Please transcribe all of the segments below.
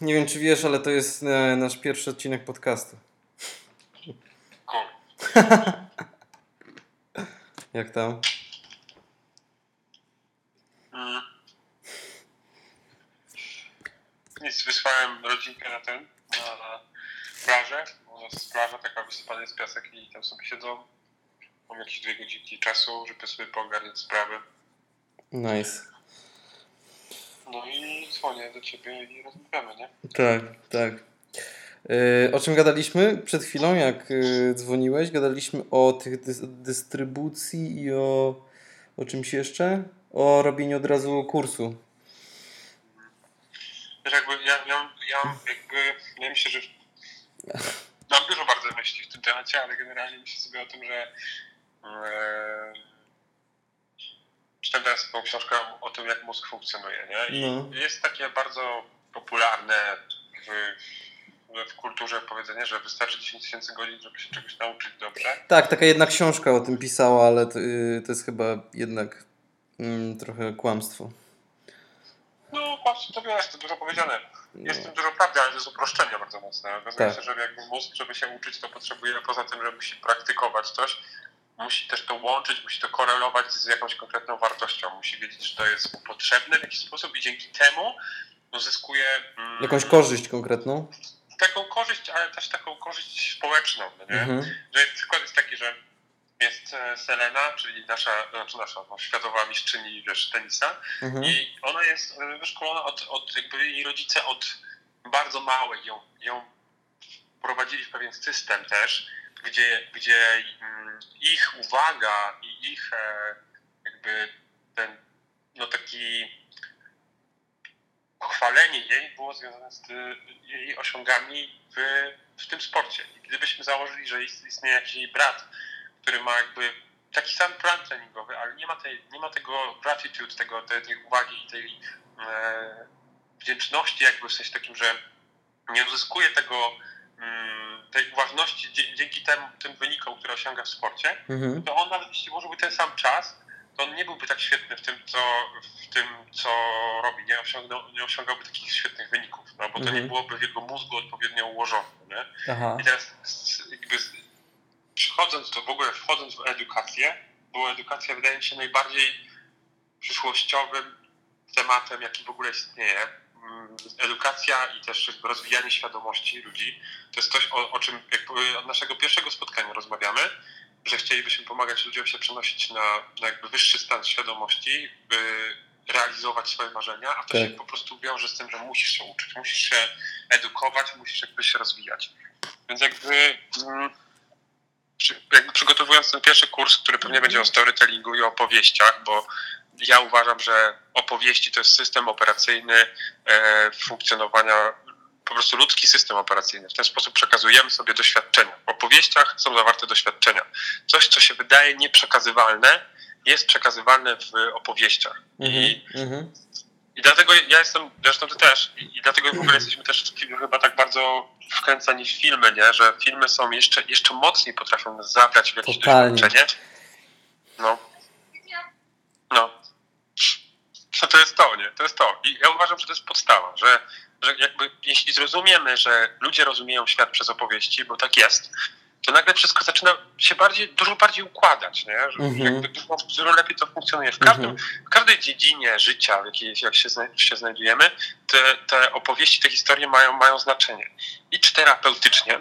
Nie wiem, czy wiesz, ale to jest e, nasz pierwszy odcinek podcastu. Cool. Jak tam? Mm. Nic, wysłałem rodzinkę na ten, na plażę, bo jest plaża taka wysypana jest piasek i tam sobie siedzą. Mam jakieś dwie godzinki czasu, żeby sobie poogarniać sprawy. Nice. No i dzwonię do ciebie i rozmawiamy, nie? Tak, tak. E, o czym gadaliśmy przed chwilą, jak e, dzwoniłeś? Gadaliśmy o tych dys dystrybucji i o, o czymś jeszcze? O robieniu od razu kursu. Wiesz, jakby ja, ja, ja jakby, ja myślę, że mam dużo bardzo myśli w tym temacie, ale generalnie myślę sobie o tym, że e, czytam teraz taką książkę o tym, jak mózg funkcjonuje, nie? I No. jest takie bardzo popularne w, w, kulturze powiedzenie, że wystarczy 10 tysięcy godzin, żeby się czegoś nauczyć dobrze. Tak, taka jedna książka o tym pisała, ale to, y, to jest chyba jednak mm, trochę kłamstwo. No, patrz, to jest dużo powiedziane. No. Jest w tym dużo prawdy, ale to jest uproszczenie bardzo mocne. Okazuje Tak. się, że jakby mózg, żeby się uczyć, to potrzebuje poza tym, że musi praktykować coś, musi też to łączyć, musi to korelować z jakąś konkretną wartością. Musi wiedzieć, że to jest mu potrzebne w jakiś sposób i dzięki temu uzyskuje mm, Jakąś korzyść konkretną? taką korzyść, ale też taką korzyść społeczną. No nie? Mhm. Że przykład jest taki, że jest e, Selena, czyli nasza, znaczy nasza no, światowa mistrzyni wiesz, tenisa, Mhm. i ona jest e, wyszkolona od, od jakby jej rodzice od bardzo małej ją, ją wprowadzili w pewien system też, gdzie, gdzie mm, ich uwaga i ich e, jakby ten no taki chwalenie jej było związane z jej osiągami w, w tym sporcie. I gdybyśmy założyli, że ist- istnieje jakiś jej brat, który ma jakby taki sam plan treningowy, ale nie ma, tej, nie ma tego gratitude, tego, tej, tej uwagi i tej e, wdzięczności jakby w sensie takim, że nie uzyskuje tego, mm, tej uważności dzięki temu, tym wynikom, które osiąga w sporcie, Mhm. to on nawet jeśli włożyłby ten sam czas, to on nie byłby tak świetny w tym, co, w tym, co robi. Nie, osiągnął, nie osiągałby takich świetnych wyników, no, bo to Mhm. nie byłoby w jego mózgu odpowiednio ułożone. Nie? Aha. I teraz jakby przychodząc do w ogóle wchodząc w edukację, bo edukacja wydaje mi się najbardziej przyszłościowym tematem, jaki w ogóle istnieje. Mm, Edukacja i też rozwijanie świadomości ludzi to jest coś, o, o czym od naszego pierwszego spotkania rozmawiamy, że chcielibyśmy pomagać ludziom się przenosić na, na jakby wyższy stan świadomości, by realizować swoje marzenia, a to Tak. się po prostu wiąże z tym, że musisz się uczyć, musisz się edukować, musisz jakby się rozwijać. Więc jakby, mm, jakby przygotowując ten pierwszy kurs, który pewnie będzie o storytellingu i o opowieściach, bo ja uważam, że opowieści to jest system operacyjny e, funkcjonowania, po prostu ludzki system operacyjny. W ten sposób przekazujemy sobie doświadczenia. W opowieściach są zawarte doświadczenia. Coś, co się wydaje nieprzekazywalne, jest przekazywalne w opowieściach. I Mhm. Mhm. i dlatego ja jestem, zresztą ty też, i, i dlatego w ogóle jesteśmy też chyba tak bardzo wkręcani w filmy, nie? że filmy są jeszcze, jeszcze mocniej potrafią zabrać w jakieś Totalnie. doświadczenie. No. No. No to jest to, nie? To jest to. I ja uważam, że to jest podstawa, że, że jakby jeśli zrozumiemy, że ludzie rozumieją świat przez opowieści, bo tak jest, to nagle wszystko zaczyna się bardziej, dużo bardziej układać, nie? Że Mhm. jakby dużo, dużo lepiej to funkcjonuje. W każdym, Mhm. w każdej dziedzinie życia, w jakiej jak się, się znajdujemy, te, te opowieści, te historie mają, mają znaczenie. I czy terapeutycznie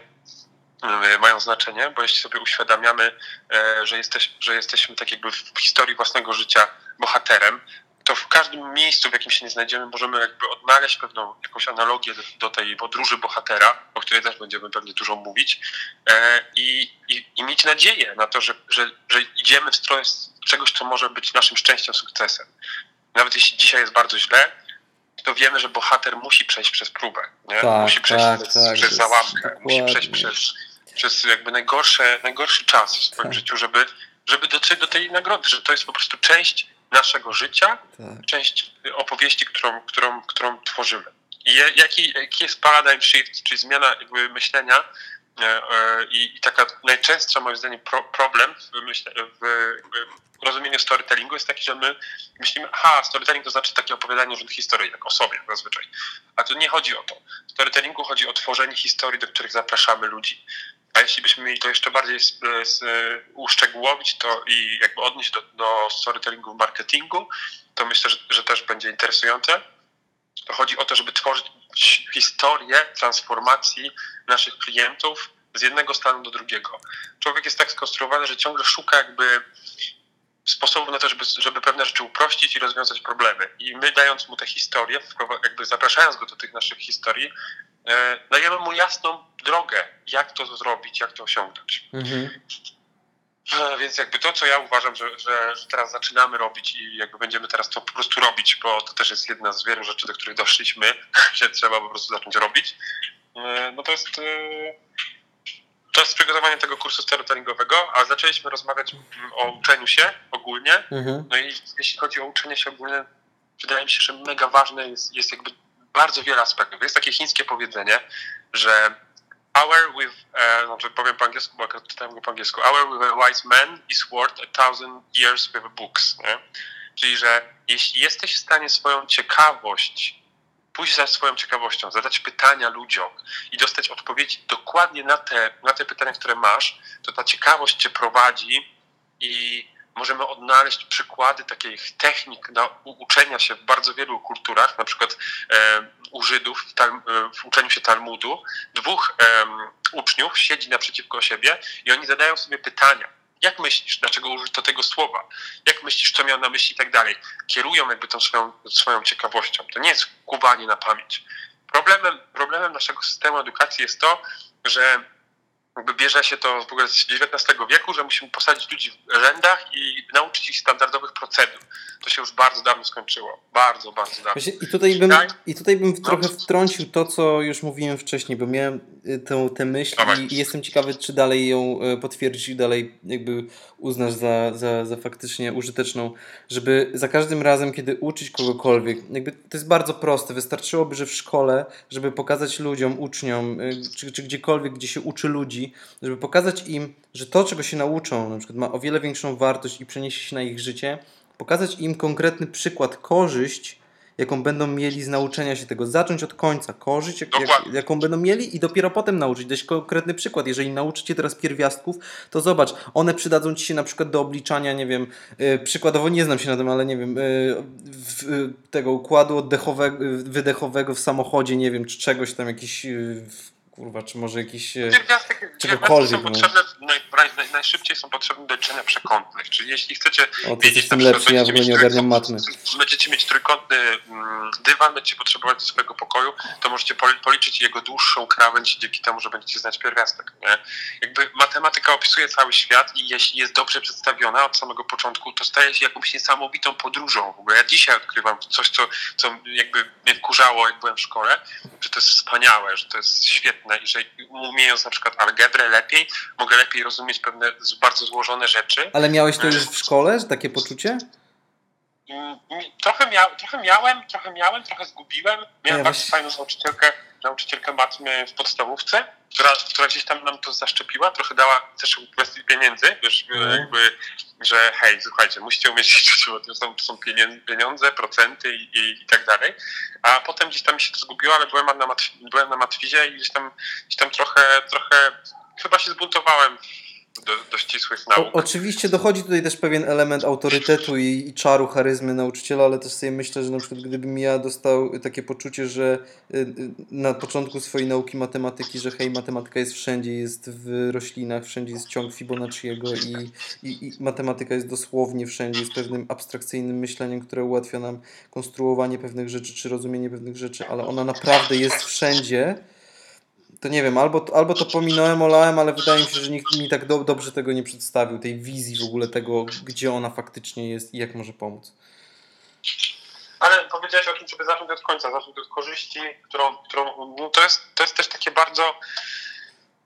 y, mają znaczenie, bo jeśli sobie uświadamiamy, e, że, jesteś, że jesteśmy tak jakby w historii własnego życia bohaterem, to w każdym miejscu, w jakim się nie znajdziemy, możemy jakby odnaleźć pewną jakąś analogię do, tej podróży bohatera, o której też będziemy pewnie dużo mówić, e, i, i, i mieć nadzieję na to, że, że, że idziemy w stronę czegoś, co może być naszym szczęściem, sukcesem. Nawet jeśli dzisiaj jest bardzo źle, to wiemy, że bohater musi przejść przez próbę, nie? Tak, musi przejść tak, przez, tak, przez załamkę, musi przejść przez, przez jakby najgorsze, najgorszy czas w swoim Tak. życiu, żeby, żeby dotrzeć do tej nagrody, że to jest po prostu część naszego życia, Tak. część opowieści, którą, którą, którą tworzymy. I jaki, jaki jest paradigm shift, czyli zmiana jakby myślenia I, i taka najczęstsza moim zdaniem pro, problem w, myśle, w, w rozumieniu storytellingu jest taki, że my myślimy, aha, storytelling to znaczy takie opowiadanie różnych historii, jak o sobie zazwyczaj. A tu nie chodzi o to. W storytellingu chodzi o tworzenie historii, do których zapraszamy ludzi. A jeśli byśmy mieli to jeszcze bardziej z, z, uszczegółowić to i jakby odnieść do, do storytellingu w marketingu, to myślę, że, że też będzie interesujące. To chodzi o to, żeby tworzyć historię transformacji naszych klientów z jednego stanu do drugiego. Człowiek jest tak skonstruowany, że ciągle szuka jakby sposobów na to, żeby, żeby pewne rzeczy uprościć i rozwiązać problemy. I my dając mu te historie, jakby zapraszając go do tych naszych historii, e, dajemy mu jasną drogę, jak to zrobić, jak to osiągnąć. Mhm. E, więc jakby to, co ja uważam, że, że, że, teraz zaczynamy robić i jakby będziemy teraz to po prostu robić, bo to też jest jedna z wielu rzeczy, do których doszliśmy, że trzeba po prostu zacząć robić, e, no to jest to jest przygotowanie tego kursu storytellingowego, a zaczęliśmy rozmawiać o uczeniu się ogólnie. Mhm. No i jeśli chodzi o uczenie się ogólnie, wydaje mi się, że mega ważne jest, jest jakby bardzo wiele aspektów. Jest takie chińskie powiedzenie, że hour with, e, znaczy powiem po angielsku, bo czytałem go po angielsku, hour with a wise man is worth a thousand years with books. Nie? Czyli, że jeśli jesteś w stanie swoją ciekawość pójść za swoją ciekawością, zadać pytania ludziom i dostać odpowiedzi dokładnie na te, na te pytania, które masz, to ta ciekawość cię prowadzi i możemy odnaleźć przykłady takich technik na uczenia się w bardzo wielu kulturach, na przykład e, u Żydów e, w, uczeniu się Talmudu. Dwóch e, uczniów siedzi naprzeciwko siebie i oni zadają sobie pytania jak myślisz, dlaczego użyto tego słowa? Jak myślisz, co miał na myśli i tak dalej? Kierują jakby tą swoją, swoją ciekawością. To nie jest kubanie na pamięć. Problemem, problemem naszego systemu edukacji jest to, że bierze się to w ogóle z XIX wieku, że musimy posadzić ludzi w rzędach i nauczyć ich standardowych procedur. To się już bardzo dawno skończyło. Bardzo, bardzo dawno. Właśnie I tutaj bym, i tutaj bym no. trochę wtrącił to, co już mówiłem wcześniej, bo miałem y, tę, tę myśl i, i jestem ciekawy, czy dalej ją y, potwierdzić i dalej jakby uznasz za, za, za faktycznie użyteczną, żeby za każdym razem, kiedy uczyć kogokolwiek, jakby to jest bardzo proste, wystarczyłoby, że w szkole, żeby pokazać ludziom, uczniom, y, czy, czy gdziekolwiek, gdzie się uczy ludzi, żeby pokazać im, że to, czego się nauczą, na przykład ma o wiele większą wartość i przeniesie się na ich życie, pokazać im konkretny przykład, korzyść, jaką będą mieli z nauczenia się tego. Zacząć od końca, korzyść, jak, jak, jaką będą mieli i dopiero potem nauczyć. Dać konkretny przykład. Jeżeli nauczycie teraz pierwiastków, to zobacz, one przydadzą Ci się na przykład do obliczania, nie wiem, yy, przykładowo nie znam się na tym, ale nie wiem, yy, w, yy, tego układu oddechowego, wydechowego w samochodzie, nie wiem, czy czegoś tam jakiś y, kurwa, czy może jakiś e, pierwiastek, czegokolwiek. Są no. potrzebne, naj, naj, najszybciej są potrzebne do liczenia przekątnych, czyli jeśli chcecie o, wiedzieć, na przykład, lepszy, ja nie ogarniam matmy. Będziecie mieć trójkątny mm, dywan, będziecie potrzebować do swojego pokoju, to możecie policzyć jego dłuższą krawędź dzięki temu, że będziecie znać pierwiastek. Nie? Jakby matematyka opisuje cały świat i jeśli jest dobrze przedstawiona od samego początku, to staje się jakąś niesamowitą podróżą. W ogóle ja dzisiaj odkrywam coś, co, co jakby mnie wkurzało, jak byłem w szkole, że to jest wspaniałe, że to jest świetne i że umiejąc na przykład algebrę lepiej, mogę lepiej rozumieć pewne bardzo złożone rzeczy. Ale miałeś to już w szkole, takie poczucie? Mm, trochę, mia trochę miałem, trochę miałem, trochę zgubiłem. Miałem ja bardzo fajną nauczycielkę, nauczycielkę matmy w podstawówce, która, która gdzieś tam nam to zaszczepiła, trochę dała też kwestię pieniędzy, wiesz, mm. jakby, że hej, słuchajcie, musicie umieć liczyć, bo to są, to są pieniądze, procenty i, i, i, tak dalej. A potem gdzieś tam się to zgubiło, ale byłem na, byłem na matwizie i gdzieś tam, gdzieś tam trochę, trochę chyba się zbuntowałem do, do ścisłych nauk. O, oczywiście dochodzi tutaj też pewien element autorytetu i, i, czaru, charyzmy nauczyciela, ale też sobie myślę, że na przykład gdybym ja dostał takie poczucie, że y, y, na początku swojej nauki matematyki, że hej, matematyka jest wszędzie, jest w roślinach, wszędzie jest ciąg Fibonacciego i, i, i matematyka jest dosłownie wszędzie, jest pewnym abstrakcyjnym myśleniem, które ułatwia nam konstruowanie pewnych rzeczy, czy rozumienie pewnych rzeczy, ale ona naprawdę jest wszędzie to nie wiem, albo, albo to pominąłem, olałem, ale wydaje mi się, że nikt mi tak do, dobrze tego nie przedstawił, tej wizji w ogóle tego, gdzie ona faktycznie jest i jak może pomóc. Ale powiedziałeś o tym, żeby zacząć od końca, zacząć od korzyści, którą, którą no to, jest, to jest też takie bardzo,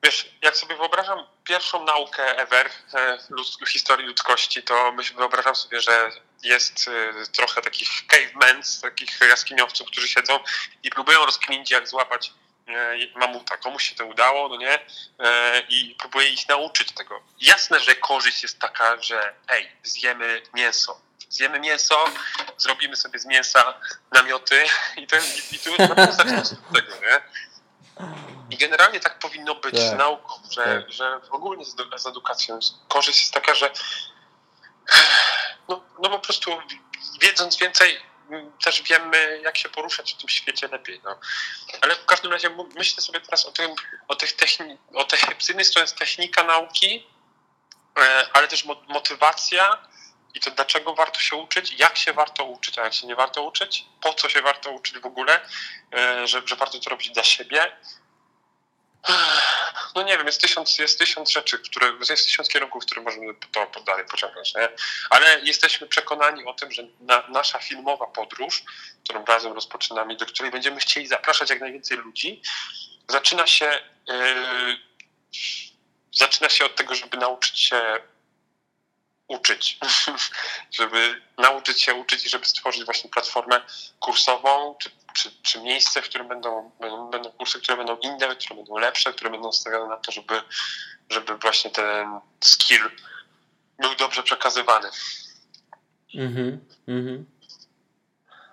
wiesz, jak sobie wyobrażam pierwszą naukę ever e, w historii ludzkości, to myślę, wyobrażam sobie, że jest e, trochę takich cavemen, takich jaskiniowców, którzy siedzą i próbują rozkminić, jak złapać e, mamuta. Komuś się to udało, no nie? E, I próbuje ich nauczyć tego. Jasne, że korzyść jest taka, że hej, zjemy mięso. Zjemy mięso, zrobimy sobie z mięsa namioty i, to, i tu od tego, nie? I generalnie tak powinno być Tak. z nauką, że, Tak. że ogólnie z, edu- z edukacją korzyść jest taka, że no, no po prostu wiedząc więcej, też wiemy, jak się poruszać w tym świecie lepiej. No. Ale w każdym razie myślę sobie teraz o tym, o tych techni- o tej, z jednej strony jest technika nauki, e, ale też mo- motywacja i to dlaczego warto się uczyć, jak się warto uczyć, a jak się nie warto uczyć, po co się warto uczyć w ogóle, e, że, że warto to robić dla siebie. No nie wiem, jest tysiąc, jest tysiąc rzeczy, które, jest tysiąc kierunków, które możemy to dalej pociągnąć, nie? Ale jesteśmy przekonani o tym, że na, nasza filmowa podróż, którą razem rozpoczynamy, do której będziemy chcieli zapraszać jak najwięcej ludzi, zaczyna się, yy, zaczyna się od tego, żeby nauczyć się uczyć. żeby nauczyć się uczyć i żeby stworzyć właśnie platformę kursową, czy, czy, czy miejsce, w którym będą, będą, będą kursy, które będą inne, które będą lepsze, które będą stawiane na to, żeby, żeby właśnie ten skill był dobrze przekazywany. Mhm, mhm.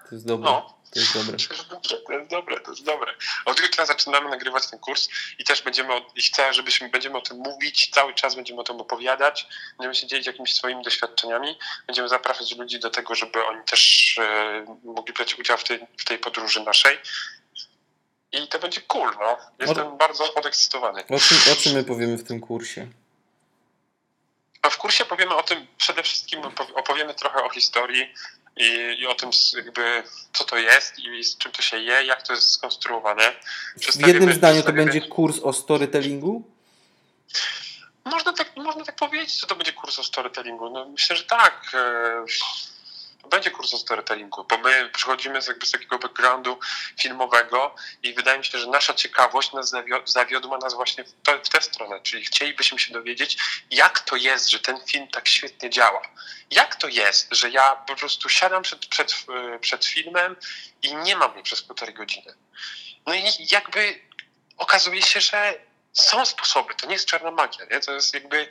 To jest dobre. No. To jest dobre. To jest dobre, to jest dobre. Od jutra zaczynamy nagrywać ten kurs i też będziemy, o- i chcę, żebyśmy będziemy o tym mówić, cały czas będziemy o tym opowiadać, będziemy się dzielić jakimiś swoimi doświadczeniami, będziemy zapraszać ludzi do tego, żeby oni też e, mogli brać udział w tej, w tej podróży naszej. I to będzie cool, no. Jestem bardzo podekscytowany. O czym, o czym my powiemy w tym kursie? A w kursie powiemy o tym, przede wszystkim opow- opowiemy trochę o historii i, i o tym, jakby, co to jest i z czym to się je, jak to jest skonstruowane. W jednym zdaniu to będzie kurs o storytellingu? Można tak, można tak powiedzieć, że to będzie kurs o storytellingu. No, myślę, że tak. Będzie kurs o storytellingu, bo my przychodzimy z, jakby z takiego backgroundu filmowego i wydaje mi się, że nasza ciekawość nas zawio- zawiodła nas właśnie w, w tę stronę, czyli chcielibyśmy się dowiedzieć, jak to jest, że ten film tak świetnie działa. Jak to jest, że ja po prostu siadam przed, przed, przed filmem i nie mam mnie przez półtorej godziny. No i jakby okazuje się, że są sposoby, to nie jest czarna magia, nie? to jest jakby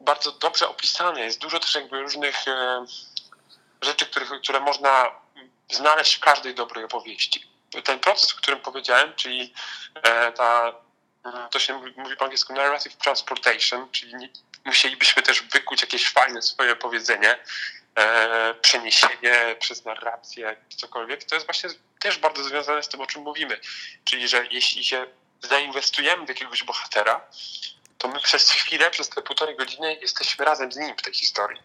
bardzo dobrze opisane, jest dużo też jakby różnych e, rzeczy, które można znaleźć w każdej dobrej opowieści. Ten proces, o którym powiedziałem, czyli e, ta, mm, to się mówi, po angielsku narrative transportation, czyli musielibyśmy też wykuć jakieś fajne swoje powiedzenie, e, przeniesienie przez narrację, cokolwiek, to jest właśnie też bardzo związane z tym, o czym mówimy. Czyli, że jeśli się zainwestujemy w jakiegoś bohatera, to my przez chwilę, przez te półtorej godziny jesteśmy razem z nim w tej historii.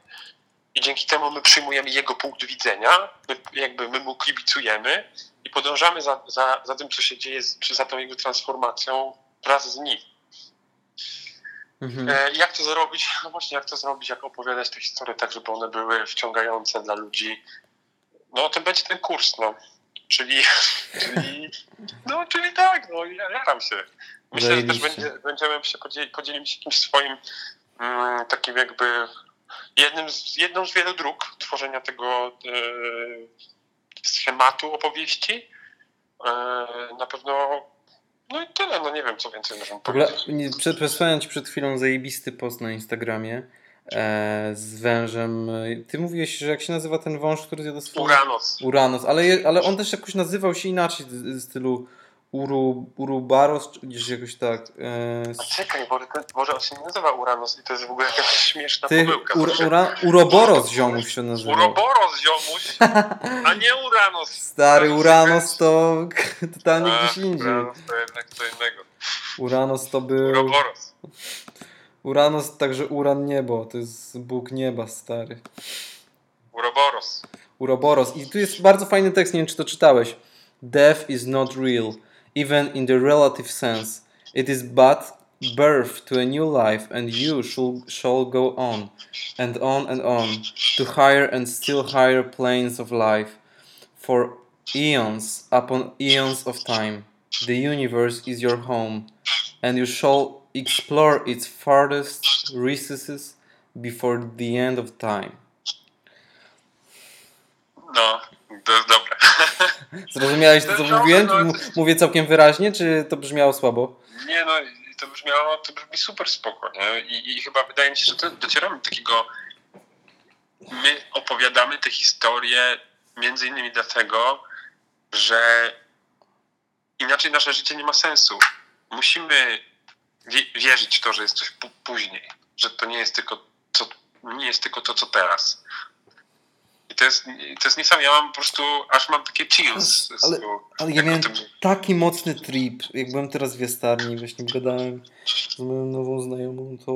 I dzięki temu my przyjmujemy jego punkt widzenia, my, jakby my mu kibicujemy i podążamy za, za, za tym, co się dzieje, czy za tą jego transformacją wraz z nim. Mhm. E, jak to zrobić? No właśnie, jak to zrobić, jak opowiadać te historie tak, żeby one były wciągające dla ludzi. No o tym będzie ten kurs, no. Czyli, czyli no, czyli tak, no, ja jaram się. Myślę, że też będzie, będziemy się podzielić, podzielimy się jakimś swoim mm, takim jakby jednym z, jedną z wielu dróg tworzenia tego e, schematu opowieści. E, na pewno no i tyle, no nie wiem, co więcej możemy powiedzieć. przed, przesłałem ci przed chwilą zajebisty post na Instagramie e, z wężem. e, Ty mówiłeś, że jak się nazywa ten wąż, który zjada swój... Uranos. Uranos, ale, je- ale on też jakoś nazywał się inaczej, w stylu Uru, Urubaros, czy gdzieś jakoś tak. E, A czekaj, może, ten, może on się nie nazywa Uranos i to jest w ogóle jakaś śmieszna ty, pomyłka. ur, się- ura, Uroboros ziomuś się nazywał. Uroboros, ziomuś, a nie Uranos. Stary Uranos to totalnie A, gdzieś indziej. Uranos to jednak co innego. Uranos to był... Uroboros. Uranos także Uran niebo, to jest Bóg nieba, stary. Uroboros. Uroboros. I tu jest bardzo fajny tekst, nie wiem czy to czytałeś. Death is not real, even in the relative sense. It is but birth to a new life, and you shall, shall go on, and on and on, to higher and still higher planes of life. For eons upon eons of time, the universe is your home, and you shall explore its farthest recesses before the end of time. No, To jest dobre. Zrozumiałeś to, co mówiłem? no, Mówię całkiem wyraźnie, czy to brzmiało słabo? Nie no, to brzmiało, to brzmi super spoko, nie? I, I chyba wydaje mi się, że to docieramy do takiego... My opowiadamy te historie między innymi dlatego, że inaczej nasze życie nie ma sensu. Musimy wie- wierzyć w to, że jest coś później, że to nie jest tylko co, nie jest tylko to, co teraz. To jest, to jest niesamowite. Ja mam po prostu, aż mam takie chills. Ale- Ale ja miałem tym- taki mocny trip, jak byłem teraz w Jastarni, właśnie gadałem z moją nową znajomą, to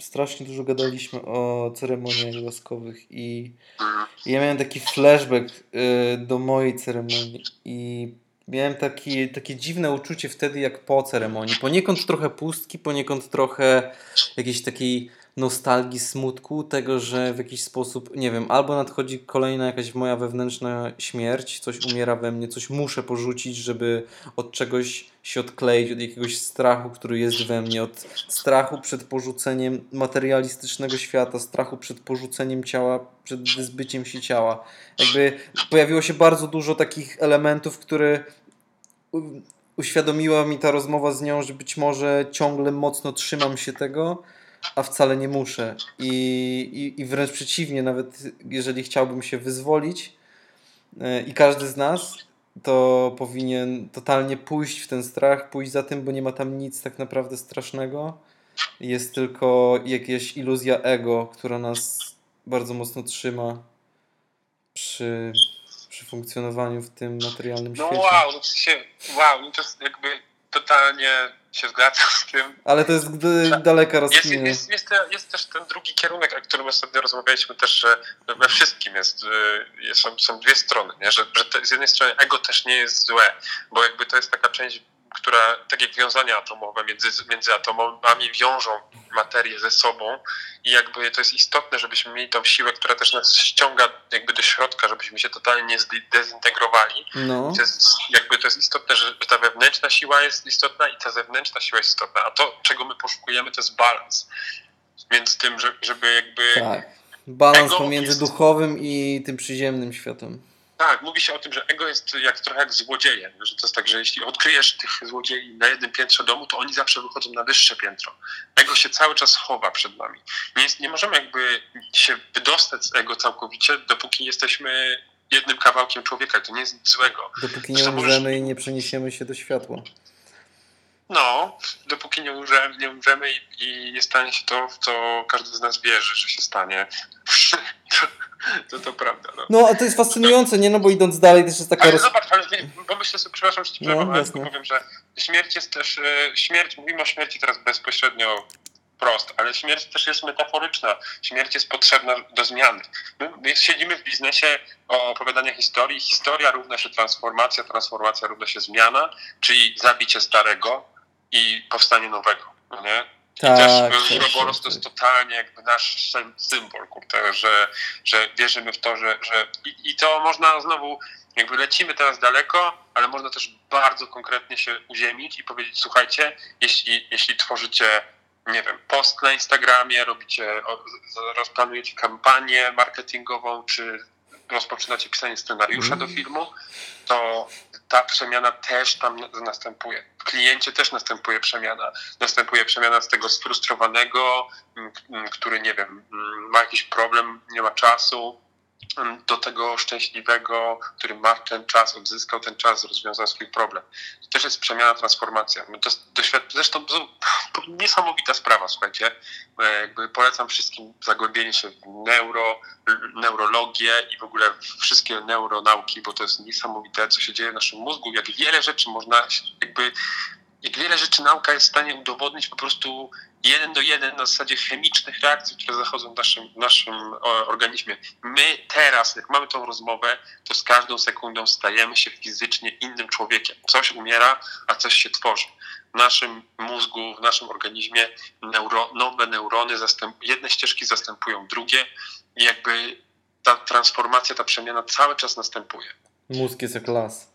strasznie dużo gadaliśmy o ceremoniach łaskowych i Mhm. i ja miałem taki flashback y, do mojej ceremonii i miałem taki, takie dziwne uczucie wtedy jak po ceremonii. Poniekąd trochę pustki, poniekąd trochę jakiejś takiej nostalgii, smutku, tego, że w jakiś sposób, nie wiem, albo nadchodzi kolejna jakaś moja wewnętrzna śmierć, coś umiera we mnie, coś muszę porzucić, żeby od czegoś się odkleić, od jakiegoś strachu, który jest we mnie, od strachu przed porzuceniem materialistycznego świata, strachu przed porzuceniem ciała, przed wyzbyciem się ciała. Jakby pojawiło się bardzo dużo takich elementów, które uświadomiła mi ta rozmowa z nią, że być może ciągle mocno trzymam się tego, a wcale nie muszę. I, i, i wręcz przeciwnie, nawet jeżeli chciałbym się wyzwolić e, i każdy z nas, to powinien totalnie pójść w ten strach, pójść za tym, bo nie ma tam nic tak naprawdę strasznego. Jest tylko jakaś iluzja ego, która nas bardzo mocno trzyma przy, przy funkcjonowaniu w tym materialnym No świecie. wow, no w sensie, wow, no to jest jakby totalnie się zgadzam z tym. Ale to jest daleka Jest, rozkmina. jest, jest, te- jest też ten drugi kierunek, o którym ostatnio rozmawialiśmy też, że we wszystkim jest, y, jest są, są dwie strony, nie? że, że te, z jednej strony ego też nie jest złe, bo jakby to jest taka część, która, tak jak wiązania atomowe między, między atomami wiążą materię ze sobą i jakby to jest istotne, żebyśmy mieli tą siłę, która też nas ściąga jakby do środka, żebyśmy się totalnie nie zdezintegrowali. No, To jest, jakby to jest istotne, że ta wewnętrzna siła jest istotna i ta zewnętrzna siła jest istotna. A to, czego my poszukujemy, to jest balans. Między tym, że- żeby jakby. Tak. Balans pomiędzy jest- duchowym i tym przyziemnym światem. Tak, mówi się o tym, że ego jest jak, trochę jak złodziejem. Że to jest tak, że jeśli odkryjesz tych złodziei na jednym piętrze domu, to oni zawsze wychodzą na wyższe piętro. Ego się cały czas chowa przed nami. Nie, jest, nie możemy jakby się wydostać z ego całkowicie, dopóki jesteśmy jednym kawałkiem człowieka. To nie jest nic złego. Dopóki nie To możesz- umrzemy i nie przeniesiemy się do światła. No, dopóki nie umrzemy, nie umrzemy i, i nie stanie się to, w co każdy z nas wierzy, że się stanie, to to, to prawda. No. No, a to jest fascynujące, nie? No bo idąc dalej też jest taka Ale roz... zobacz, ale wie- bo myślę sobie, przepraszam, że ci No, przerwam, jasne. tylko powiem, że śmierć jest też, e, śmierć, mówimy o śmierci teraz bezpośrednio prost, ale śmierć też jest metaforyczna. Śmierć jest potrzebna do zmiany. My, my siedzimy w biznesie o opowiadania historii. Historia równa się transformacja, transformacja równa się zmiana, czyli zabicie starego i powstanie nowego. No nie? I Tak, też tak, Uroboros to tak, jest totalnie jakby nasz sym- symbol, kurde, że, że wierzymy w to, że, że i, i to można znowu, jakby lecimy teraz daleko, ale można też bardzo konkretnie się uziemić i powiedzieć, słuchajcie, jeśli, jeśli tworzycie, nie wiem, post na Instagramie, robicie, rozplanujecie kampanię marketingową, czy rozpoczynacie pisanie scenariusza Mhm. do filmu, to ta przemiana też tam następuje. W kliencie też następuje przemiana. Następuje przemiana z tego sfrustrowanego, który, nie wiem, ma jakiś problem, nie ma czasu, do tego szczęśliwego, który ma ten czas, odzyskał ten czas, rozwiązał swój problem. To też jest przemiana, transformacja. Zresztą to, to niesamowita sprawa, słuchajcie. E, Jakby polecam wszystkim zagłębienie się w neuro, neurologię i w ogóle wszystkie neuronauki, bo to jest niesamowite, co się dzieje w naszym mózgu, jak wiele rzeczy można, jakby, jak wiele rzeczy nauka jest w stanie udowodnić po prostu jeden do jeden na zasadzie chemicznych reakcji, które zachodzą w naszym, w naszym organizmie. My teraz, jak mamy tą rozmowę, to z każdą sekundą stajemy się fizycznie innym człowiekiem. Coś umiera, a coś się tworzy. W naszym mózgu, w naszym organizmie neuro, nowe neurony, zastęp, jedne ścieżki zastępują drugie i jakby ta transformacja, ta przemiana cały czas następuje. Mózg jest jak las.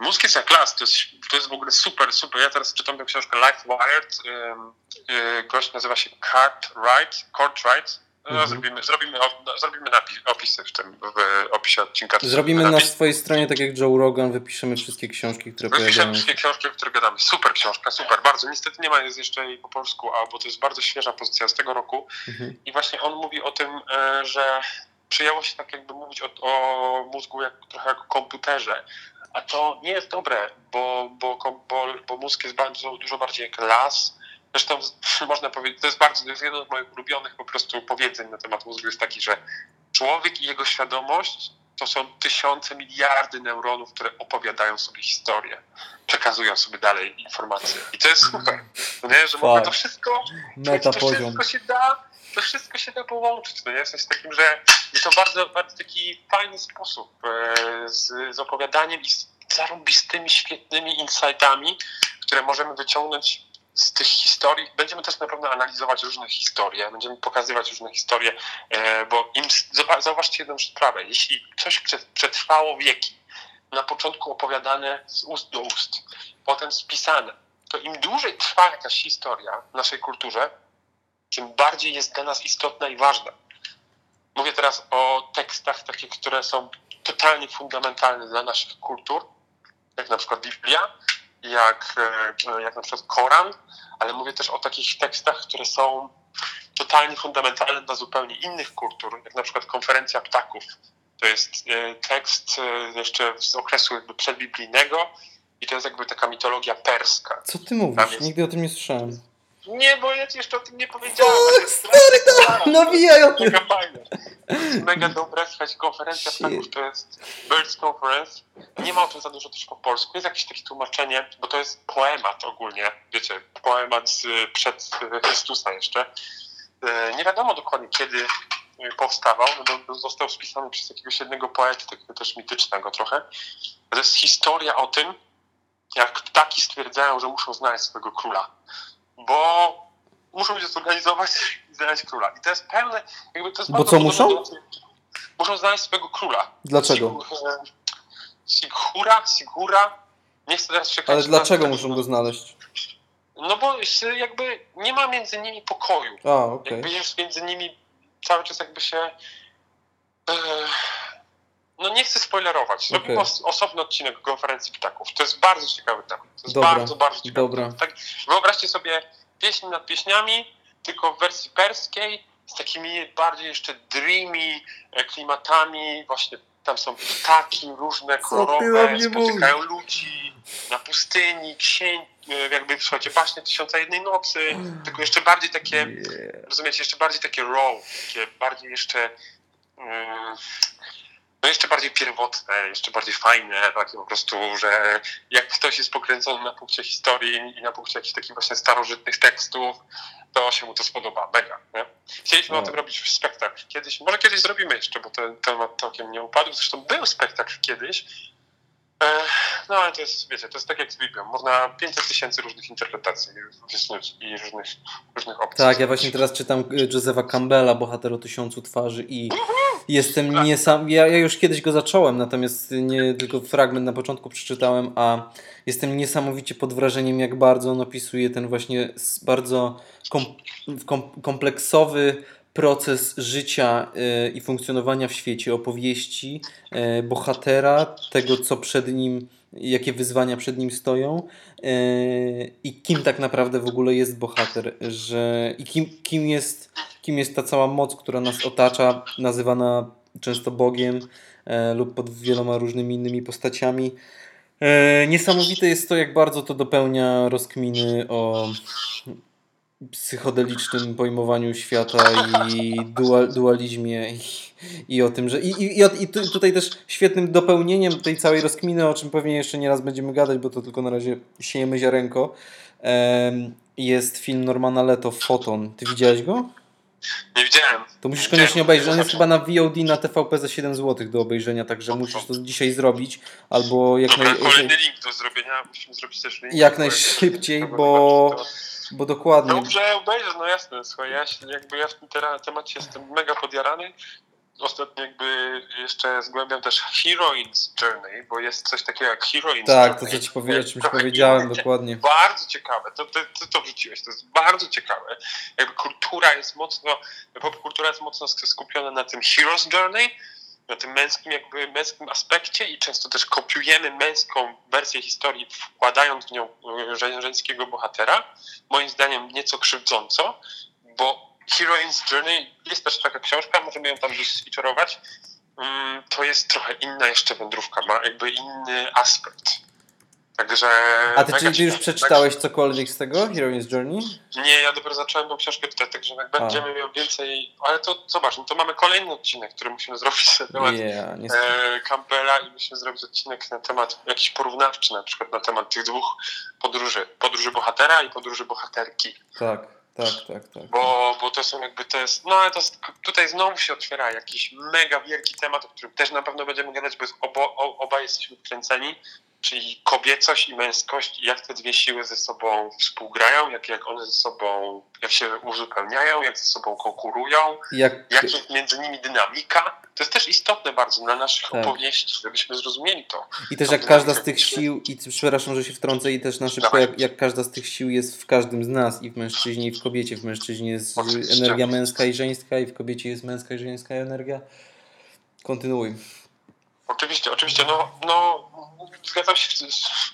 Mózg jest jak las, to jest, to jest w ogóle super, super. Ja teraz czytam tę książkę Life Wired. yy, Gość nazywa się Cartwright, Cartwright. No, Mhm. zrobimy, zrobimy, no, zrobimy napis, opisy w tym, w opisie odcinka. Zrobimy na swojej stronie, tak jak Joe Rogan, wypiszemy wszystkie książki, które Wypiszemy wszystkie książki, o których gadamy. Super książka, super, bardzo. Niestety nie ma jest jeszcze jej po polsku, a bo to jest bardzo świeża pozycja z tego roku. Mhm. I właśnie on mówi o tym, e, że przyjęło się tak jakby mówić o, o mózgu jak, trochę jak o komputerze. A to nie jest dobre, bo, bo, bo, bo mózg jest bardzo, dużo bardziej jak las. Zresztą można powiedzieć, to jest bardzo, to jest jedno z moich ulubionych po prostu powiedzeń na temat mózgu jest taki, że człowiek i jego świadomość to są tysiące, miliardy neuronów, które opowiadają sobie historię, przekazują sobie dalej informacje. I to jest super, no nie? że mogę to wszystko to wszystko się da, to wszystko się da połączyć. No nie? W sensie takim, że to bardzo, bardzo taki fajny sposób e, z, z opowiadaniem i z zarąbistymi, świetnymi insightami, które możemy wyciągnąć z tych historii. Będziemy też na pewno analizować różne historie, będziemy pokazywać różne historie, e, bo im, zauważcie jedną sprawę, jeśli coś prze- przetrwało wieki, na początku opowiadane z ust do ust, potem spisane, to im dłużej trwa jakaś historia w naszej kulturze, tym bardziej jest dla nas istotna i ważna. Mówię teraz o tekstach takich, które są totalnie fundamentalne dla naszych kultur, jak na przykład Biblia, jak, e, jak na przykład Koran, ale mówię też o takich tekstach, które są totalnie fundamentalne dla zupełnie innych kultur, jak na przykład Konferencja Ptaków. To jest e, tekst e, jeszcze z okresu jakby przedbiblijnego i to jest jakby taka mitologia perska. Co ty mówisz? jest- Nigdy o tym nie słyszałem. Nie, bo ja ci jeszcze o tym nie powiedziałem. O, To stary, strasznie Nawijaj o tym! Mega fajne. To jest mega dobre, słuchajcie, konferencja ptaków to jest Birds Conference. Nie ma o tym za dużo też po polsku. Jest jakieś takie tłumaczenie, bo to jest poemat ogólnie, wiecie, poemat z, przed Chrystusa jeszcze. E, Nie wiadomo dokładnie kiedy e, powstawał, no bo został spisany przez jakiegoś jednego poety, takiego też mitycznego trochę. To jest historia o tym, jak ptaki stwierdzają, że muszą znaleźć swojego króla. Bo muszą się zorganizować i znaleźć króla. I to jest pełne, jakby to jest Bo co muszą? do- Muszą znaleźć swojego króla. Dlaczego? E, Sighura, Sigura. Nie chcę teraz czekać. Ale na- dlaczego muszą go znaleźć? No bo jakby nie ma między nimi pokoju. A, okej. Jakby jest między nimi cały czas jakby się. No nie chcę spoilerować. Zrobimy Okej. os- osobny odcinek konferencji ptaków. To jest bardzo ciekawy temat. To jest Dobra, bardzo, bardzo ciekawy dobra. temat. Tak, wyobraźcie sobie pieśń nad pieśniami, tylko w wersji perskiej, z takimi bardziej jeszcze dreamy e, klimatami, właśnie tam są ptaki różne, kolorowe, spotykają ludzi na pustyni, księć, e, jakby słuchajcie, baśnie Tysiąca Jednej Nocy, tylko jeszcze bardziej takie Yeah. rozumiecie, jeszcze bardziej takie raw, takie bardziej jeszcze mm, no jeszcze bardziej pierwotne, jeszcze bardziej fajne, takie po prostu, że jak ktoś jest pokręcony na punkcie historii i na punkcie jakichś takich właśnie starożytnych tekstów, to się mu to spodoba, mega. Nie? Chcieliśmy No. o tym robić spektakl kiedyś, może kiedyś zrobimy jeszcze, bo ten temat całkiem nie upadł, zresztą był spektakl kiedyś, no ale to jest, wiecie, to jest tak jak z Biblią, można 500 tysięcy różnych interpretacji i różnych, różnych opcji. Tak, ja właśnie teraz czytam y, Josepha Campbella, bohater o tysiącu twarzy i jestem niesam... Ja, ja już kiedyś go zacząłem, natomiast nie tylko fragment na początku przeczytałem, a jestem niesamowicie pod wrażeniem, jak bardzo on opisuje ten właśnie bardzo kom... kompleksowy proces życia y, i funkcjonowania w świecie, opowieści y, bohatera, tego co przed nim, jakie wyzwania przed nim stoją y, i kim tak naprawdę w ogóle jest bohater, że i kim, kim, jest, kim jest ta cała moc, która nas otacza, nazywana często Bogiem lub pod wieloma różnymi innymi postaciami. Niesamowite jest to, jak bardzo to dopełnia rozkminy o psychodelicznym pojmowaniu świata i dual, dualizmie i, i o tym, że i, i, i, tutaj też świetnym dopełnieniem tej całej rozkminy, o czym pewnie jeszcze nie raz będziemy gadać, bo to tylko na razie siejemy ziarenko, jest film Normana Leto, Foton. Ty widziałeś go? Nie widziałem. To musisz Widziałem. koniecznie obejrzeć. On jest chyba na VOD na TVP za 7 zł do obejrzenia, także musisz to dzisiaj zrobić, albo jak, Dobra, naj, kolejny link do zrobienia. Musimy zrobić też link. jak najszybciej, bo, bo dokładnie. Dobrze, obejrzę, no jasne. Słuchaj, ja się, jakby ja w tym temacie jestem mega podjarany ostatnio jakby jeszcze zgłębiam też Heroines Journey, bo jest coś takiego jak Heroines Tak, Journey. to co ci powiedziałem, czymś powiedziałem inne. dokładnie. Bardzo ciekawe, to, to, to, to wrzuciłeś, to jest bardzo ciekawe. Jakby kultura jest mocno, popkultura jest mocno skupiona na tym Hero's Journey, na tym męskim jakby męskim aspekcie i często też kopiujemy męską wersję historii, wkładając w nią żę- żeńskiego bohatera. Moim zdaniem nieco krzywdząco, bo Heroine's Journey jest też taka książka, możemy ją tam gdzieś sfeaturować. Mm, To jest trochę inna jeszcze wędrówka, ma jakby inny aspekt. Także. A ty, czy ty już przeczytałeś cokolwiek z tego, Heroine's Journey? Nie, ja dopiero zacząłem tą książkę czytać, także jak będziemy miał więcej. Ale to zobacz, no to mamy kolejny odcinek, który musimy zrobić na temat Yeah, e, Campbella i musimy zrobić odcinek na temat jakiś porównawczy, na przykład na temat tych dwóch podróży. Podróży bohatera i podróży bohaterki. Tak, tak, tak, tak. Bo, bo to są jakby to jest. No ale to tutaj znowu się otwiera jakiś mega wielki temat, o którym też na pewno będziemy gadać, bo obo, o, oba jesteśmy wkręceni. Czyli kobiecość i męskość, jak te dwie siły ze sobą współgrają, jak, jak one ze sobą, jak się uzupełniają, jak ze sobą konkurują, Jak, jak jest między nimi dynamika. To jest też istotne bardzo dla naszych Tak. opowieści, żebyśmy zrozumieli to. I też jak każda z dynamikę. tych sił, i przepraszam, że się wtrącę, i też na szybko, jak, jak każda z tych sił jest w każdym z nas, i w mężczyźnie, i w kobiecie. W mężczyźnie jest Oczywiście. energia męska i żeńska, i w kobiecie jest męska i żeńska energia. Kontynuuj. Oczywiście, oczywiście, no, no zgadzam się,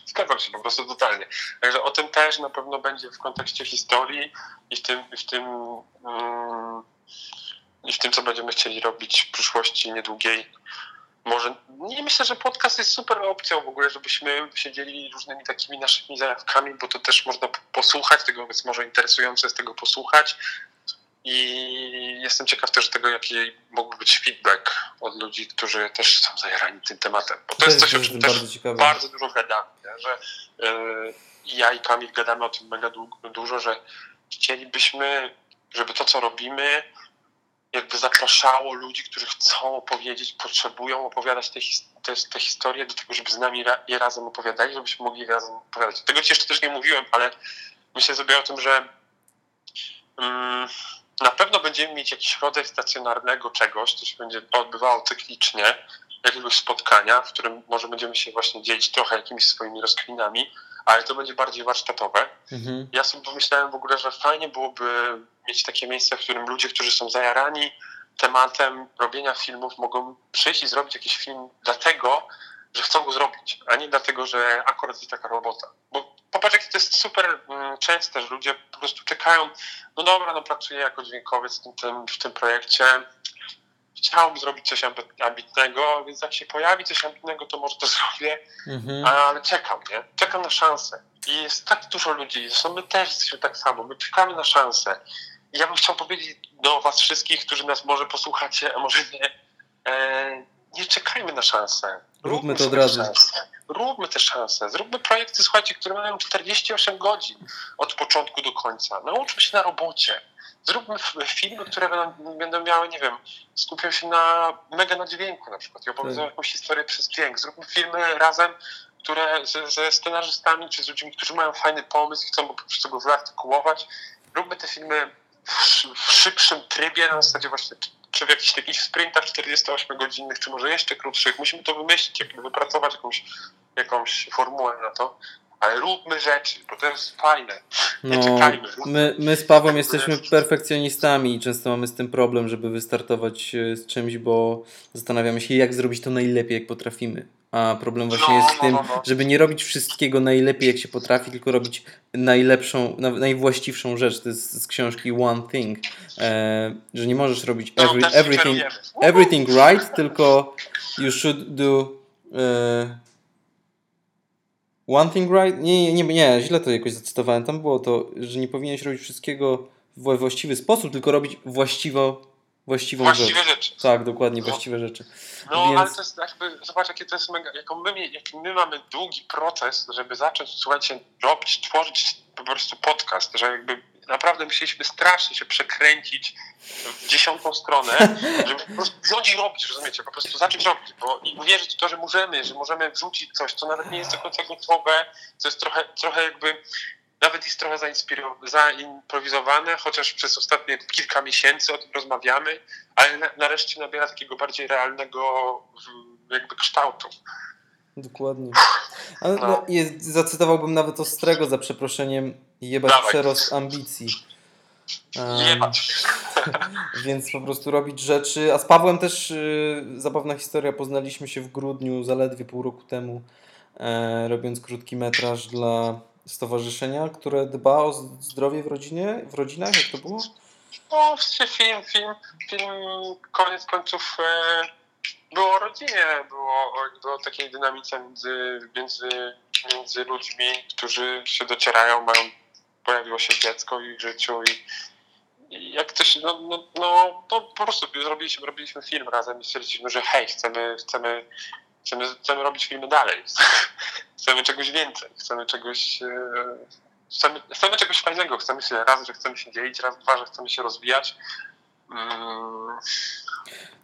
zgadzam się po prostu totalnie. Także o tym też na pewno będzie w kontekście historii i w tym, w tym, mm, i w tym co będziemy chcieli robić w przyszłości niedługiej. Może, nie myślę, że podcast jest super opcją w ogóle, żebyśmy siedzieli różnymi takimi naszymi zajawkami, bo to też można posłuchać, tego jest może interesujące z tego posłuchać. I jestem ciekaw też tego, jaki mógłby być feedback od ludzi, którzy też są zajarani tym tematem. Bo to jest coś, o czym też bardzo ciekawe. bardzo dużo gadamy, że yy, ja i Kamil gadamy o tym mega du- dużo, że chcielibyśmy, żeby to, co robimy, jakby zapraszało ludzi, którzy chcą opowiedzieć, potrzebują opowiadać te, his- te, te historie do tego, żeby z nami ra- je razem opowiadali, żebyśmy mogli je razem opowiadać. Tego ci jeszcze też nie mówiłem, ale myślę sobie o tym, że mm, na pewno będziemy mieć jakiś rodzaj stacjonarnego czegoś, co się będzie odbywało cyklicznie, jakiegoś spotkania, w którym może będziemy się właśnie dzielić trochę jakimiś swoimi rozkminami, ale to będzie bardziej warsztatowe. Mhm. Ja sobie pomyślałem w ogóle, że fajnie byłoby mieć takie miejsce, w którym ludzie, którzy są zajarani tematem robienia filmów, mogą przyjść i zrobić jakiś film dlatego, że chcą go zrobić, a nie dlatego, że akurat jest taka robota. Bo popatrz, jak to jest super mm, częste, że ludzie po prostu czekają, no dobra, no pracuję jako dźwiękowiec w tym, tym, w tym projekcie, chciałbym zrobić coś ambi- ambitnego, więc jak się pojawi coś ambitnego, to może to zrobię, Mhm. ale czekam, nie? Czekam na szansę. I jest tak dużo ludzi, zresztą my też jesteśmy tak samo, my czekamy na szansę. I ja bym chciał powiedzieć do was wszystkich, którzy nas może posłuchacie, a może nie, e, nie czekajmy na szansę. Róbmy to od razu. szansę. Róbmy te szanse. Zróbmy projekty, słuchajcie, które mają 48 godzin od początku do końca. Nauczmy się na robocie. Zróbmy filmy, które będą, będą miały, nie wiem, skupią się na mega na dźwięku na przykład i opowiedzą Tak. jakąś historię przez dźwięk. Zróbmy filmy razem, które ze, ze scenarzystami czy z ludźmi, którzy mają fajny pomysł i chcą po prostu go wyartykułować. Róbmy te filmy w, w szybszym trybie, na zasadzie właśnie czy- w jakichś takich sprintach 48-godzinnych, czy może jeszcze krótszych. Musimy to wymyślić, jakby wypracować jakąś, jakąś formułę na to. Ale róbmy rzeczy, bo to jest fajne. Nie No, czekajmy. my, my z Pawłem jesteśmy perfekcjonistami i często mamy z tym problem, żeby wystartować e, z czymś, bo zastanawiamy się, jak zrobić to najlepiej, jak potrafimy. A problem właśnie No, jest w no, tym, no, no. żeby nie robić wszystkiego najlepiej, jak się potrafi, tylko robić najlepszą, na- najwłaściwszą rzecz. To jest z książki One Thing, e, że nie możesz robić No, every, everything, everything right, tylko you should do e, one thing right. Nie, nie, nie, nie, źle to jakoś zacytowałem. Tam było to, że nie powinieneś robić wszystkiego w właściwy sposób, tylko robić właściwo, właściwą Właściwe rzecz. rzeczy. Tak, dokładnie, No. właściwe rzeczy. No, Więc- ale to jest jakby, zobacz, jakie to jest mega, jaką my, jaki my mamy długi proces, żeby zacząć, słuchajcie, robić, tworzyć po prostu podcast, że jakby naprawdę musieliśmy strasznie się przekręcić w dziesiątą stronę, żeby po prostu wziąć i robić, rozumiecie, po prostu zacząć robić, bo i uwierzyć w to, że możemy, że możemy wrzucić coś, co nawet nie jest do końca gotowe, co jest trochę, trochę jakby nawet jest trochę zaimprowizowane, chociaż przez ostatnie kilka miesięcy o tym rozmawiamy, ale nareszcie nabiera takiego bardziej realnego jakby kształtu. Dokładnie. Ale no. No, jest, zacytowałbym nawet Ostrego za przeproszeniem jebać Dawaj. przerost ambicji. Um, więc po prostu robić rzeczy. A z Pawłem też y, zabawna historia. Poznaliśmy się w grudniu, zaledwie pół roku temu, e, robiąc krótki metraż dla stowarzyszenia, które dba o zdrowie w rodzinie, w rodzinach, jak to było? No, film, film, film koniec końców e, było o rodzinie, było o, takiej dynamice między, między, między ludźmi, którzy się docierają, mają, pojawiło się dziecko w ich życiu i, i jak coś, no, no, no to po prostu zrobiliśmy, robiliśmy film razem i stwierdziliśmy, że hej, chcemy, chcemy, chcemy, chcemy robić filmy dalej, chcemy czegoś więcej, chcemy czegoś, e, chcemy, chcemy czegoś fajnego, chcemy się raz, że chcemy się dzielić, raz, dwa, że chcemy się rozwijać. Mm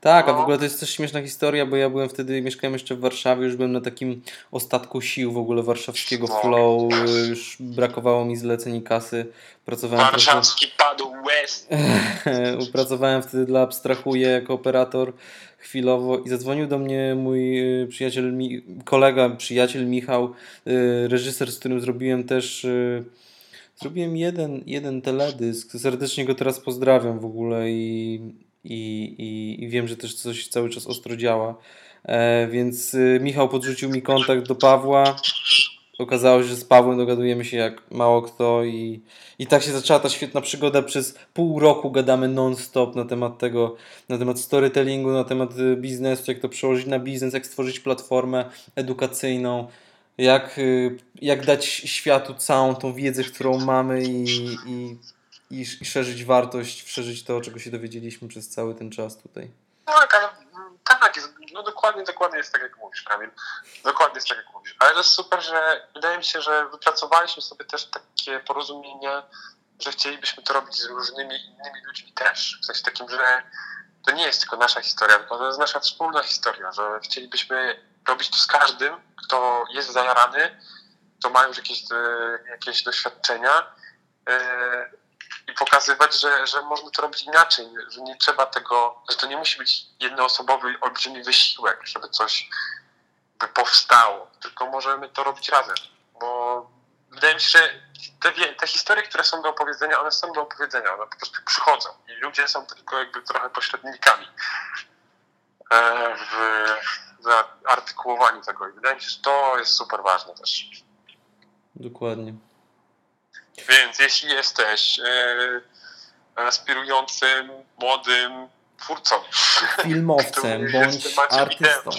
tak, a w no. ogóle to jest też śmieszna historia, bo ja byłem wtedy, mieszkałem jeszcze w Warszawie, już byłem na takim ostatku sił w ogóle warszawskiego no. flow, już brakowało mi zleceń i kasy. Pracowałem Warszawski padł West. Pracowałem wtedy dla Abstrahuje jako operator chwilowo i zadzwonił do mnie mój y, przyjaciel, kolega, przyjaciel Michał, y, reżyser, z którym zrobiłem też y, zrobiłem jeden, jeden teledysk. Serdecznie go teraz pozdrawiam w ogóle i i, i, i wiem, że też coś cały czas ostro działa. E, więc Michał podrzucił mi kontakt do Pawła. Okazało się, że z Pawłem dogadujemy się jak mało kto i, i tak się zaczęła ta świetna przygoda. Przez pół roku gadamy non-stop na temat tego, na temat storytellingu, na temat y, biznesu, jak to przełożyć na biznes, jak stworzyć platformę edukacyjną, jak, y, jak dać światu całą tą wiedzę, którą mamy i, i i, i szerzyć wartość, szerzyć to, czego się dowiedzieliśmy przez cały ten czas tutaj. Tak, tak, no dokładnie, dokładnie jest tak, jak mówisz, Kamil. Dokładnie jest tak, jak mówisz. Ale to jest super, że wydaje mi się, że wypracowaliśmy sobie też takie porozumienie, że chcielibyśmy to robić z różnymi innymi ludźmi też. W sensie takim, że to nie jest tylko nasza historia, tylko to jest nasza wspólna historia, że chcielibyśmy robić to z każdym, kto jest zajarany, kto ma już jakieś, e, jakieś doświadczenia, e, i pokazywać, że, że można to robić inaczej, że nie trzeba tego, że to nie musi być jednoosobowy, olbrzymi wysiłek, żeby coś by powstało, tylko możemy to robić razem, bo wydaje mi się, że te, te historie, które są do opowiedzenia, one są do opowiedzenia, one po prostu przychodzą i ludzie są tylko jakby trochę pośrednikami e, w, w artykułowaniu tego i wydaje mi się, że to jest super ważne też. Dokładnie. Więc jeśli jesteś e, aspirującym, młodym twórcą, filmowcem bądź artystą,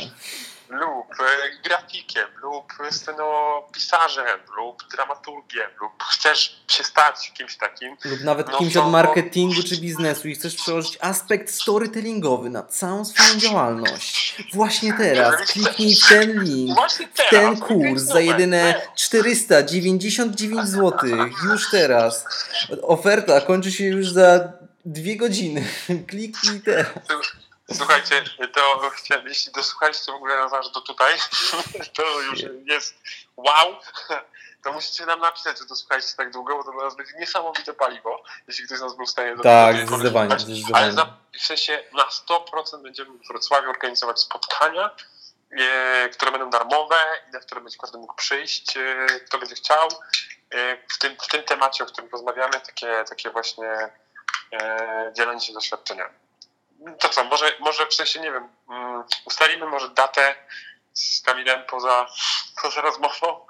lub e, grafikiem, lub scenopisarzem, lub dramaturgiem, lub chcesz się stać kimś takim. Lub nawet no kimś to... od marketingu czy biznesu i chcesz przełożyć aspekt storytellingowy na całą swoją działalność. Właśnie teraz kliknij w ten link, w ten kurs za jedyne 499 zł. Już teraz. Oferta kończy się już za dwie godziny. Kliknij teraz. Słuchajcie, to chciałem, jeśli dosłuchaliście w ogóle nas aż do tutaj, to już jest wow. To musicie nam napisać, że dosłuchaliście tak długo, bo to dla nas będzie niesamowite paliwo, jeśli ktoś z nas był w stanie do Tak, zdecydowanie. Ale za, w sensie na 100% będziemy w Wrocławiu organizować spotkania, e, które będą darmowe i na które będzie każdy mógł przyjść, e, kto będzie chciał. E, w, tym, w tym temacie, o którym rozmawiamy, takie, takie właśnie e, dzielenie się doświadczeniami to co, może, może w sensie, nie wiem, mm, ustalimy może datę z Kamilem poza, poza rozmową,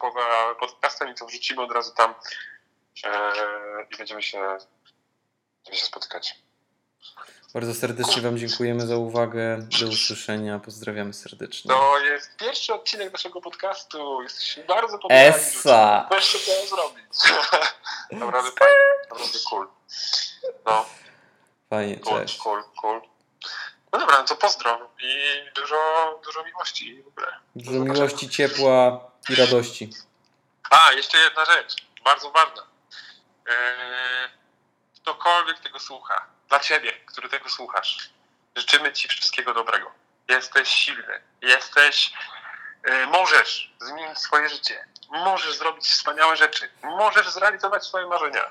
poza podcastem i to wrzucimy od razu tam e, i będziemy się, będziemy się spotykać. Bardzo serdecznie Wam dziękujemy za uwagę. Do usłyszenia. Pozdrawiamy serdecznie. To jest pierwszy odcinek naszego podcastu. Jesteśmy bardzo popularni. Essa! Wreszcie to zrobić. naprawdę fajnie. Naprawdę cool. No. Fajnie, cool, cześć. Cool, cool. No dobra, no to pozdro i dużo, dużo miłości w ogóle. Dużo miłości, ciepła i radości. A, jeszcze jedna rzecz, bardzo ważna. Eee, ktokolwiek tego słucha, dla ciebie, który tego słuchasz, życzymy ci wszystkiego dobrego. Jesteś silny, jesteś, e, możesz zmienić swoje życie. Możesz zrobić wspaniałe rzeczy. Możesz zrealizować swoje marzenia.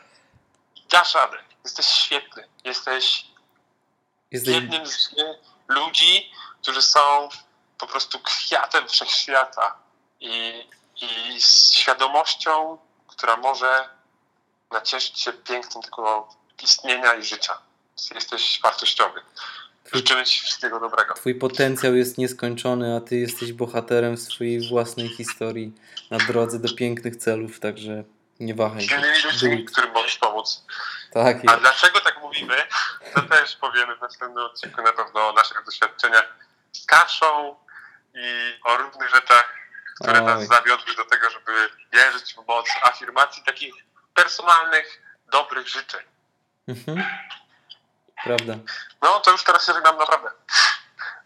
Dasz radę. Jesteś świetny. Jesteś Jesteś... jednym z ludzi, którzy są po prostu kwiatem wszechświata i, i z świadomością, która może nacieszyć się pięknem tego istnienia i życia. Jesteś wartościowy. Życzymy Ci wszystkiego dobrego. Twój potencjał jest nieskończony, a ty jesteś bohaterem swojej własnej historii na drodze do pięknych celów, także nie wahaj się. Ludźmi, it. którym możesz pomóc. Tak A dlaczego tak mówimy, to też powiemy w następnym odcinku na pewno o naszych doświadczeniach z kaszą i o różnych rzeczach, które Oj. nas zawiodły do tego, żeby wierzyć w moc afirmacji takich personalnych, dobrych życzeń. Mhm. Prawda. No to już teraz się żegnam naprawdę.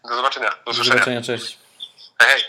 Do zobaczenia. Do Do zobaczenia, cześć. Hej.